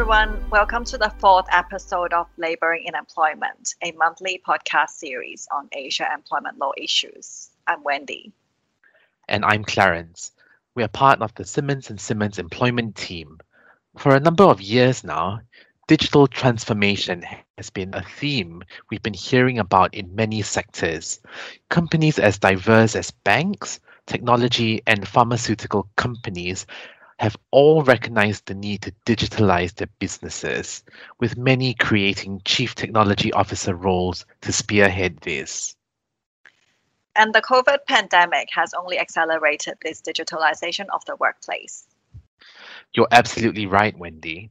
everyone. Welcome to the fourth episode of Laboring in Employment, a monthly podcast series on Asia employment law issues. I'm Wendy. And I'm Clarence. We are part of the Simmons and Simmons employment team. For a number of years now, digital transformation has been a theme we've been hearing about in many sectors. Companies as diverse as banks, technology, and pharmaceutical companies have all recognized the need to digitalize their businesses, with many creating chief technology officer roles to spearhead this. And the COVID pandemic has only accelerated this digitalization of the workplace. You're absolutely right, Wendy.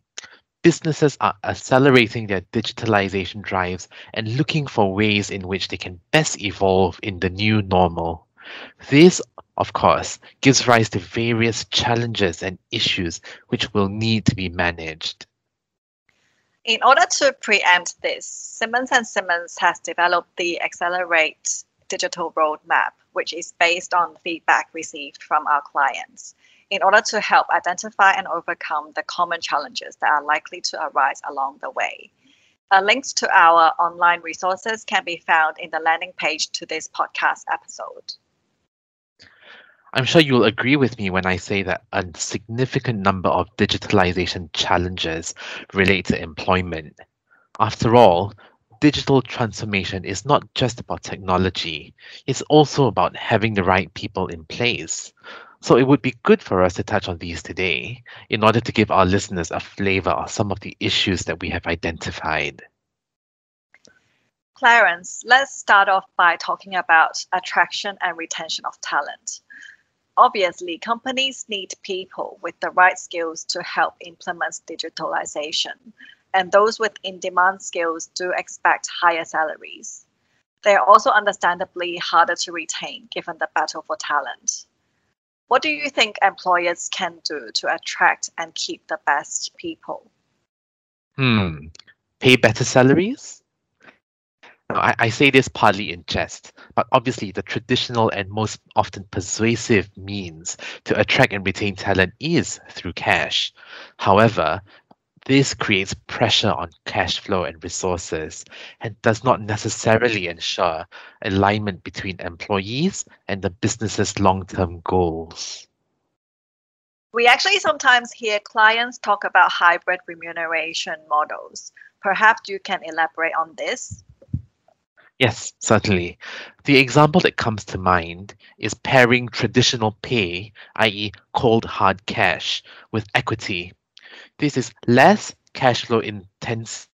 Businesses are accelerating their digitalization drives and looking for ways in which they can best evolve in the new normal. This of course, gives rise to various challenges and issues which will need to be managed. In order to preempt this, Simmons and Simmons has developed the Accelerate Digital Roadmap, which is based on feedback received from our clients in order to help identify and overcome the common challenges that are likely to arise along the way. Uh, links to our online resources can be found in the landing page to this podcast episode. I'm sure you'll agree with me when I say that a significant number of digitalization challenges relate to employment. After all, digital transformation is not just about technology, it's also about having the right people in place. So it would be good for us to touch on these today in order to give our listeners a flavor of some of the issues that we have identified. Clarence, let's start off by talking about attraction and retention of talent obviously, companies need people with the right skills to help implement digitalization, and those with in demand skills do expect higher salaries. They are also understandably harder to retain given the battle for talent. What do you think employers can do to attract and keep the best people? Hmm. Pay better salaries? I, I say this partly in jest, but obviously the traditional and most often persuasive means to attract and retain talent is through cash. However, this creates pressure on cash flow and resources and does not necessarily ensure alignment between employees and the business's long term goals. We actually sometimes hear clients talk about hybrid remuneration models. Perhaps you can elaborate on this. Yes, certainly. The example that comes to mind is pairing traditional pay, i.e., cold hard cash, with equity. This is less cash flow intensive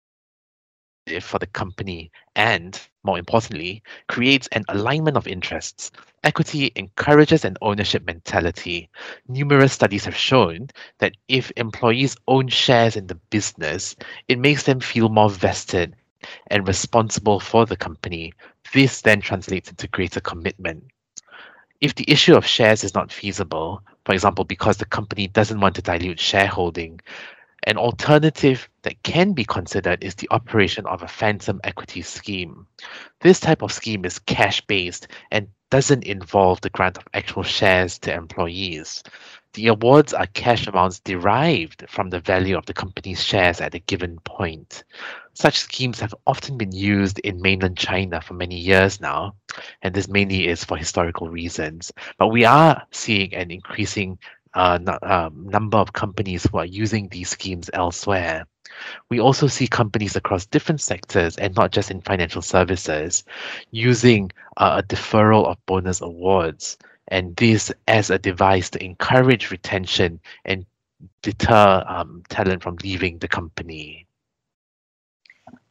for the company and, more importantly, creates an alignment of interests. Equity encourages an ownership mentality. Numerous studies have shown that if employees own shares in the business, it makes them feel more vested and responsible for the company, this then translates into greater commitment. If the issue of shares is not feasible, for example, because the company doesn't want to dilute shareholding, an alternative that can be considered is the operation of a phantom equity scheme. This type of scheme is cash based and doesn't involve the grant of actual shares to employees. The awards are cash amounts derived from the value of the company's shares at a given point. Such schemes have often been used in mainland China for many years now, and this mainly is for historical reasons. But we are seeing an increasing uh, um, number of companies who are using these schemes elsewhere. We also see companies across different sectors and not just in financial services using uh, a deferral of bonus awards and this as a device to encourage retention and deter um, talent from leaving the company.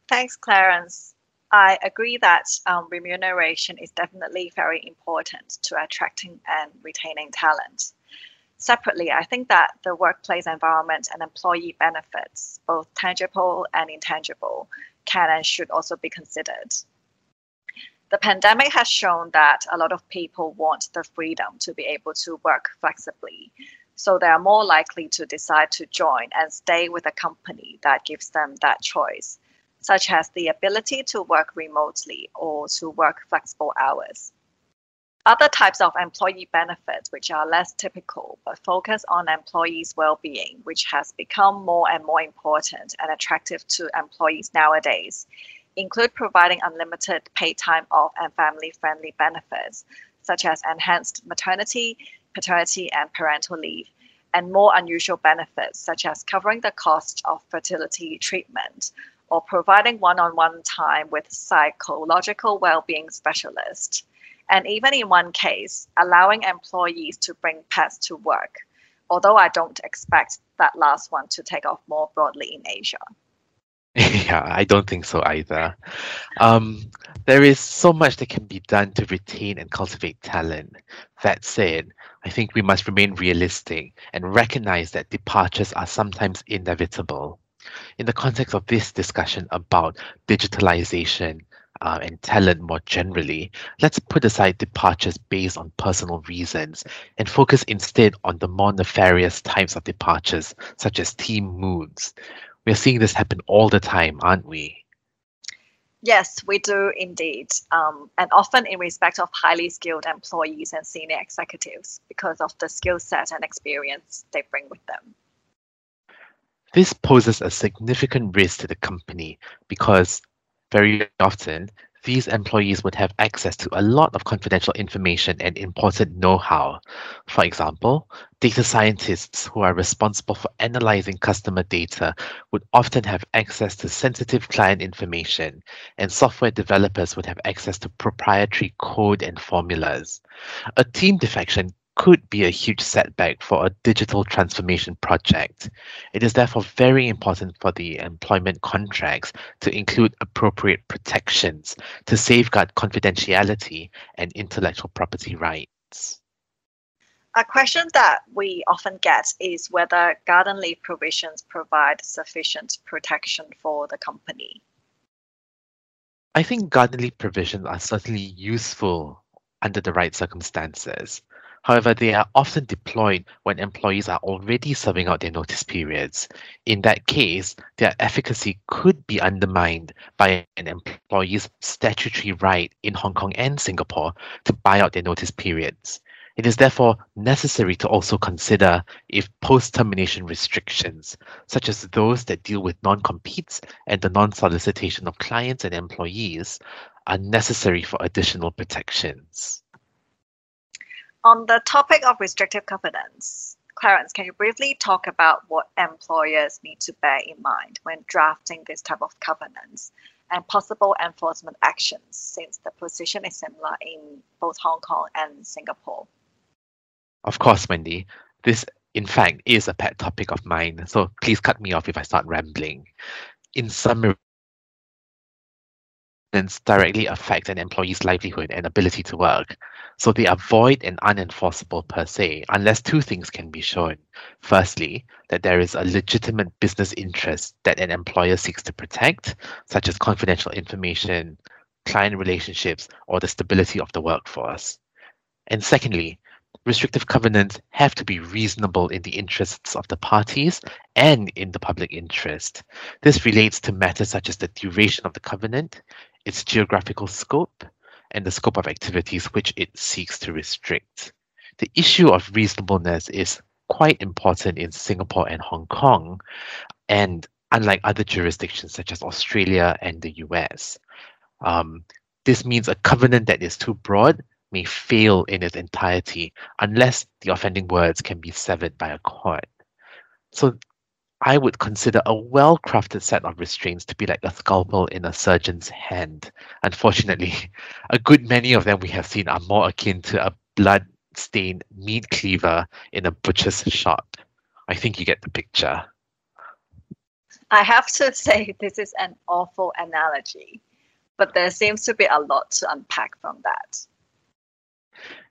Thanks, Clarence. I agree that um, remuneration is definitely very important to attracting and retaining talent. Separately, I think that the workplace environment and employee benefits, both tangible and intangible, can and should also be considered the pandemic has shown that a lot of people want the freedom to be able to work flexibly. So they are more likely to decide to join and stay with a company that gives them that choice, such as the ability to work remotely or to work flexible hours. Other types of employee benefits, which are less typical but focus on employees' well being, which has become more and more important and attractive to employees nowadays, include providing unlimited paid time off and family friendly benefits, such as enhanced maternity, paternity, and parental leave, and more unusual benefits, such as covering the cost of fertility treatment or providing one on one time with psychological well being specialists and even in one case, allowing employees to bring pets to work, although I don't expect that last one to take off more broadly in Asia. yeah, I don't think so either. Um, there is so much that can be done to retain and cultivate talent. That said, I think we must remain realistic and recognize that departures are sometimes inevitable. In the context of this discussion about digitalization, uh, and talent more generally, let's put aside departures based on personal reasons and focus instead on the more nefarious types of departures, such as team moves. We're seeing this happen all the time, aren't we? Yes, we do indeed. Um, and often in respect of highly skilled employees and senior executives because of the skill set and experience they bring with them. This poses a significant risk to the company because very often, these employees would have access to a lot of confidential information and important know how. For example, data scientists who are responsible for analyzing customer data would often have access to sensitive client information, and software developers would have access to proprietary code and formulas. A team defection could be a huge setback for a digital transformation project. It is therefore very important for the employment contracts to include appropriate protections to safeguard confidentiality and intellectual property rights. A question that we often get is whether garden leave provisions provide sufficient protection for the company. I think garden leave provisions are certainly useful under the right circumstances. However, they are often deployed when employees are already serving out their notice periods. In that case, their efficacy could be undermined by an employee's statutory right in Hong Kong and Singapore to buy out their notice periods. It is therefore necessary to also consider if post termination restrictions, such as those that deal with non competes and the non solicitation of clients and employees, are necessary for additional protections. On the topic of restrictive covenants, Clarence, can you briefly talk about what employers need to bear in mind when drafting this type of covenants and possible enforcement actions since the position is similar in both Hong Kong and Singapore? Of course, Wendy. This, in fact, is a pet topic of mine, so please cut me off if I start rambling. In summary, directly affect an employee's livelihood and ability to work. So they are void and unenforceable per se, unless two things can be shown. Firstly, that there is a legitimate business interest that an employer seeks to protect, such as confidential information, client relationships, or the stability of the workforce. And secondly, restrictive covenants have to be reasonable in the interests of the parties and in the public interest. This relates to matters such as the duration of the covenant, its geographical scope, and the scope of activities which it seeks to restrict. The issue of reasonableness is quite important in Singapore and Hong Kong, and unlike other jurisdictions such as Australia and the US. Um, this means a covenant that is too broad may fail in its entirety unless the offending words can be severed by a court. So I would consider a well crafted set of restraints to be like a scalpel in a surgeon's hand. Unfortunately, a good many of them we have seen are more akin to a blood stained meat cleaver in a butcher's shop. I think you get the picture. I have to say, this is an awful analogy, but there seems to be a lot to unpack from that.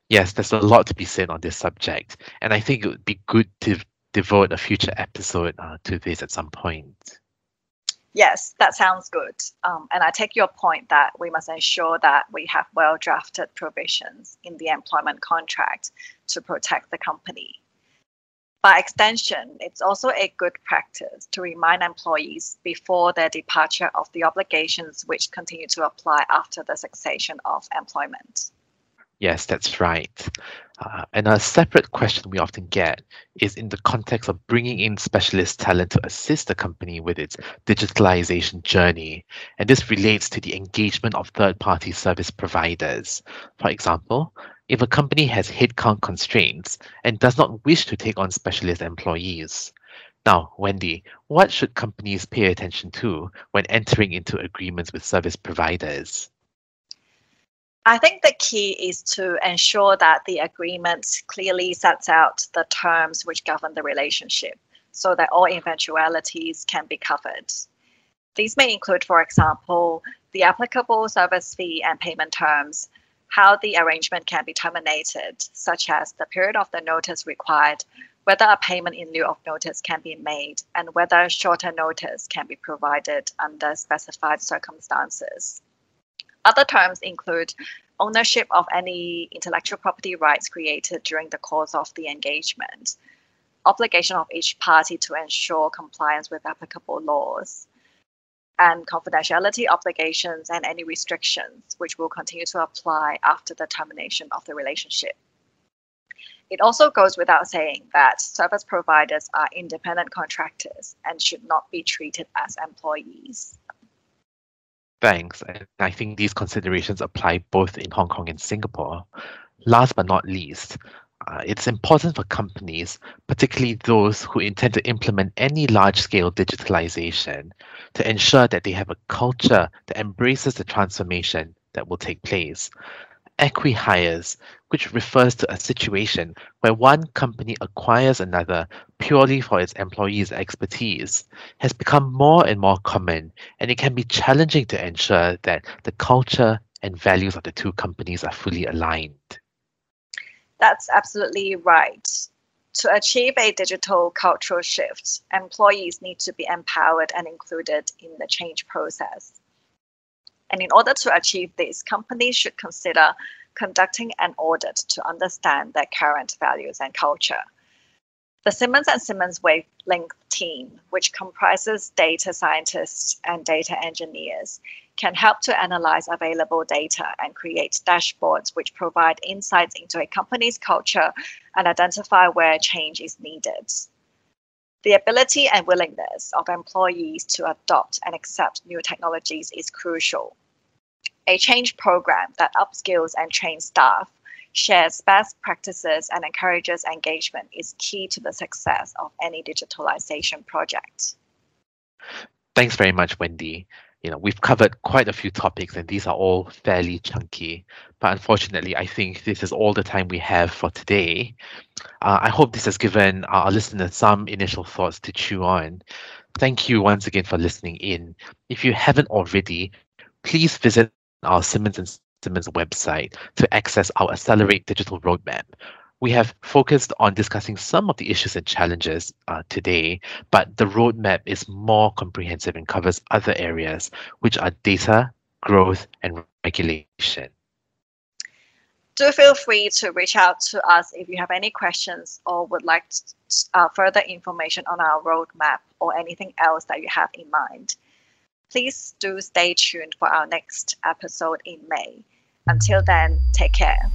Yes, there's a lot to be said on this subject, and I think it would be good to devote a future episode uh, to this at some point. Yes, that sounds good. Um, and I take your point that we must ensure that we have well drafted provisions in the employment contract to protect the company. By extension, it's also a good practice to remind employees before their departure of the obligations which continue to apply after the cessation of employment. Yes, that's right. Uh, and a separate question we often get is in the context of bringing in specialist talent to assist the company with its digitalization journey. And this relates to the engagement of third party service providers. For example, if a company has headcount constraints and does not wish to take on specialist employees. Now, Wendy, what should companies pay attention to when entering into agreements with service providers? I think the key is to ensure that the agreement clearly sets out the terms which govern the relationship so that all eventualities can be covered. These may include, for example, the applicable service fee and payment terms, how the arrangement can be terminated, such as the period of the notice required, whether a payment in lieu of notice can be made, and whether shorter notice can be provided under specified circumstances. Other terms include ownership of any intellectual property rights created during the course of the engagement, obligation of each party to ensure compliance with applicable laws, and confidentiality obligations and any restrictions which will continue to apply after the termination of the relationship. It also goes without saying that service providers are independent contractors and should not be treated as employees. Thanks. And I think these considerations apply both in Hong Kong and Singapore. Last but not least, uh, it's important for companies, particularly those who intend to implement any large scale digitalization, to ensure that they have a culture that embraces the transformation that will take place acquihires, which refers to a situation where one company acquires another purely for its employees' expertise, has become more and more common, and it can be challenging to ensure that the culture and values of the two companies are fully aligned. That's absolutely right. To achieve a digital cultural shift, employees need to be empowered and included in the change process. And in order to achieve this, companies should consider conducting an audit to understand their current values and culture. The Simmons and Simmons Wavelength team, which comprises data scientists and data engineers, can help to analyze available data and create dashboards which provide insights into a company's culture and identify where change is needed. The ability and willingness of employees to adopt and accept new technologies is crucial a change program that upskills and trains staff, shares best practices, and encourages engagement is key to the success of any digitalization project. Thanks very much, Wendy. You know, we've covered quite a few topics and these are all fairly chunky, but unfortunately, I think this is all the time we have for today. Uh, I hope this has given our listeners some initial thoughts to chew on. Thank you once again for listening in. If you haven't already, please visit our Simmons and Simmons website to access our Accelerate Digital Roadmap. We have focused on discussing some of the issues and challenges uh, today, but the roadmap is more comprehensive and covers other areas, which are data, growth, and regulation. Do feel free to reach out to us if you have any questions or would like uh, further information on our roadmap or anything else that you have in mind. Please do stay tuned for our next episode in May. Until then, take care.